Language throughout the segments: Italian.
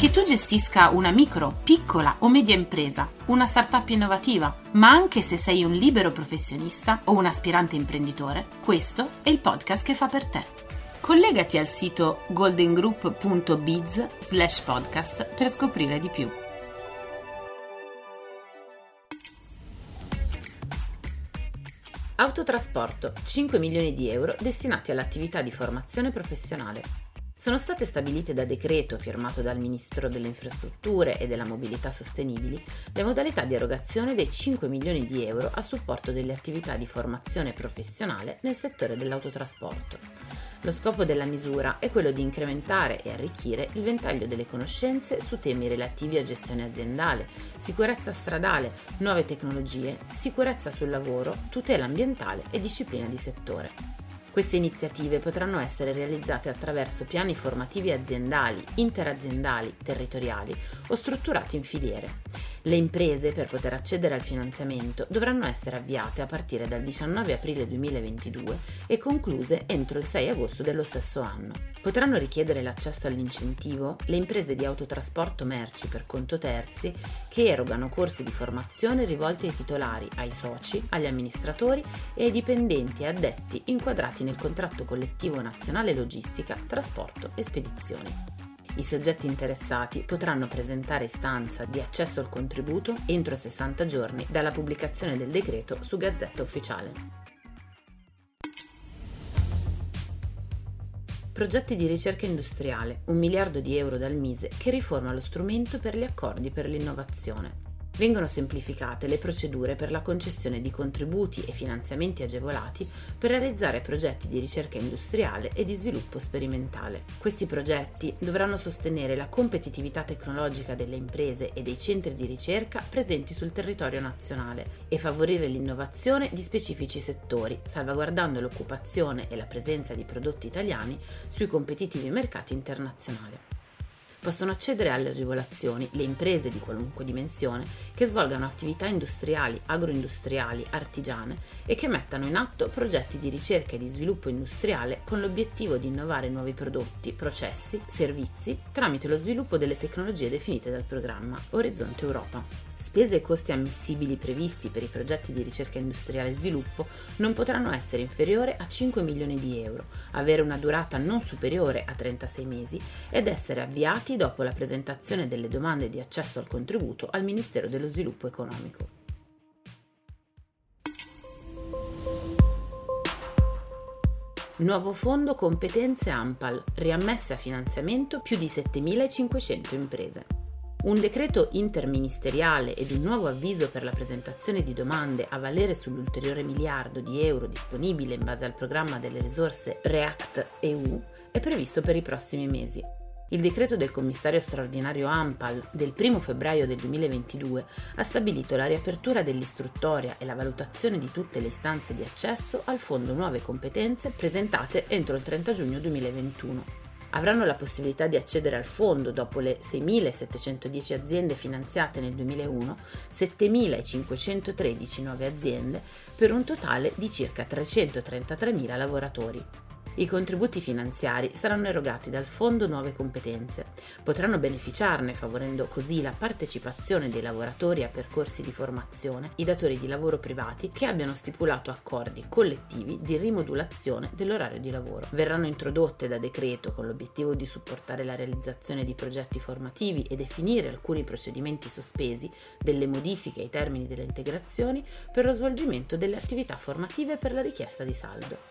Che tu gestisca una micro, piccola o media impresa, una startup innovativa, ma anche se sei un libero professionista o un aspirante imprenditore, questo è il podcast che fa per te. Collegati al sito goldengroup.biz slash podcast per scoprire di più. Autotrasporto, 5 milioni di euro destinati all'attività di formazione professionale. Sono state stabilite da decreto firmato dal Ministro delle Infrastrutture e della Mobilità Sostenibili le modalità di erogazione dei 5 milioni di euro a supporto delle attività di formazione professionale nel settore dell'autotrasporto. Lo scopo della misura è quello di incrementare e arricchire il ventaglio delle conoscenze su temi relativi a gestione aziendale, sicurezza stradale, nuove tecnologie, sicurezza sul lavoro, tutela ambientale e disciplina di settore. Queste iniziative potranno essere realizzate attraverso piani formativi aziendali, interaziendali, territoriali o strutturati in filiere. Le imprese, per poter accedere al finanziamento, dovranno essere avviate a partire dal 19 aprile 2022 e concluse entro il 6 agosto dello stesso anno. Potranno richiedere l'accesso all'incentivo le imprese di autotrasporto merci per conto terzi che erogano corsi di formazione rivolti ai titolari, ai soci, agli amministratori e ai dipendenti e addetti inquadrati nel contratto collettivo nazionale logistica, trasporto e spedizioni. I soggetti interessati potranno presentare istanza di accesso al contributo entro 60 giorni dalla pubblicazione del decreto su Gazzetta Ufficiale. Progetti di ricerca industriale, un miliardo di euro dal Mise che riforma lo strumento per gli accordi per l'innovazione. Vengono semplificate le procedure per la concessione di contributi e finanziamenti agevolati per realizzare progetti di ricerca industriale e di sviluppo sperimentale. Questi progetti dovranno sostenere la competitività tecnologica delle imprese e dei centri di ricerca presenti sul territorio nazionale e favorire l'innovazione di specifici settori, salvaguardando l'occupazione e la presenza di prodotti italiani sui competitivi mercati internazionali possono accedere alle agevolazioni le imprese di qualunque dimensione che svolgano attività industriali, agroindustriali, artigiane e che mettano in atto progetti di ricerca e di sviluppo industriale con l'obiettivo di innovare nuovi prodotti, processi, servizi tramite lo sviluppo delle tecnologie definite dal programma Orizzonte Europa. Spese e costi ammissibili previsti per i progetti di ricerca industriale e sviluppo non potranno essere inferiori a 5 milioni di euro, avere una durata non superiore a 36 mesi ed essere avviati dopo la presentazione delle domande di accesso al contributo al Ministero dello Sviluppo Economico. Nuovo fondo competenze AMPAL, riammesse a finanziamento più di 7.500 imprese. Un decreto interministeriale ed un nuovo avviso per la presentazione di domande a valere sull'ulteriore miliardo di euro disponibile in base al programma delle risorse REACT EU è previsto per i prossimi mesi. Il decreto del commissario straordinario AMPAL del 1 febbraio del 2022 ha stabilito la riapertura dell'istruttoria e la valutazione di tutte le istanze di accesso al Fondo Nuove Competenze presentate entro il 30 giugno 2021 avranno la possibilità di accedere al fondo dopo le 6.710 aziende finanziate nel 2001, 7.513 nuove aziende per un totale di circa 333.000 lavoratori. I contributi finanziari saranno erogati dal Fondo Nuove Competenze. Potranno beneficiarne, favorendo così la partecipazione dei lavoratori a percorsi di formazione, i datori di lavoro privati che abbiano stipulato accordi collettivi di rimodulazione dell'orario di lavoro. Verranno introdotte da decreto con l'obiettivo di supportare la realizzazione di progetti formativi e definire alcuni procedimenti sospesi, delle modifiche ai termini delle integrazioni per lo svolgimento delle attività formative per la richiesta di saldo.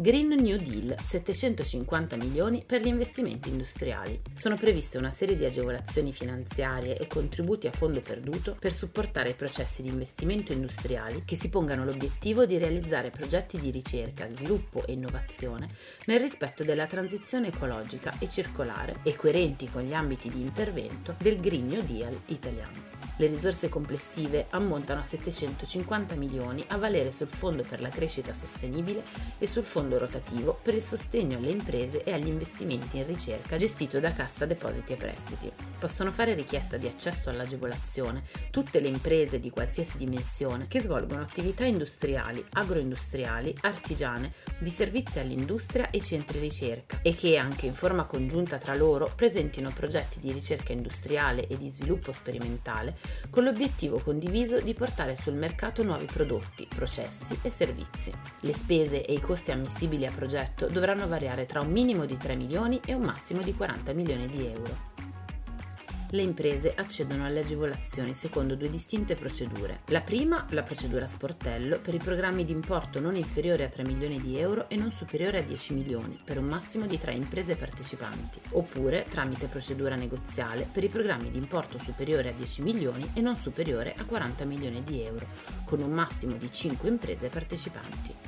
Green New Deal, 750 milioni per gli investimenti industriali. Sono previste una serie di agevolazioni finanziarie e contributi a fondo perduto per supportare i processi di investimento industriali che si pongano l'obiettivo di realizzare progetti di ricerca, sviluppo e innovazione nel rispetto della transizione ecologica e circolare e coerenti con gli ambiti di intervento del Green New Deal italiano. Le risorse complessive ammontano a 750 milioni a valere sul Fondo per la crescita sostenibile e sul Fondo rotativo per il sostegno alle imprese e agli investimenti in ricerca gestito da Cassa Depositi e Prestiti. Possono fare richiesta di accesso all'agevolazione tutte le imprese di qualsiasi dimensione che svolgono attività industriali, agroindustriali, artigiane, di servizi all'industria e centri ricerca e che anche in forma congiunta tra loro presentino progetti di ricerca industriale e di sviluppo sperimentale con l'obiettivo condiviso di portare sul mercato nuovi prodotti, processi e servizi. Le spese e i costi ammissibili a progetto dovranno variare tra un minimo di 3 milioni e un massimo di 40 milioni di euro le imprese accedono alle agevolazioni secondo due distinte procedure. La prima, la procedura sportello, per i programmi di importo non inferiore a 3 milioni di euro e non superiore a 10 milioni, per un massimo di 3 imprese partecipanti, oppure tramite procedura negoziale per i programmi di importo superiore a 10 milioni e non superiore a 40 milioni di euro, con un massimo di 5 imprese partecipanti.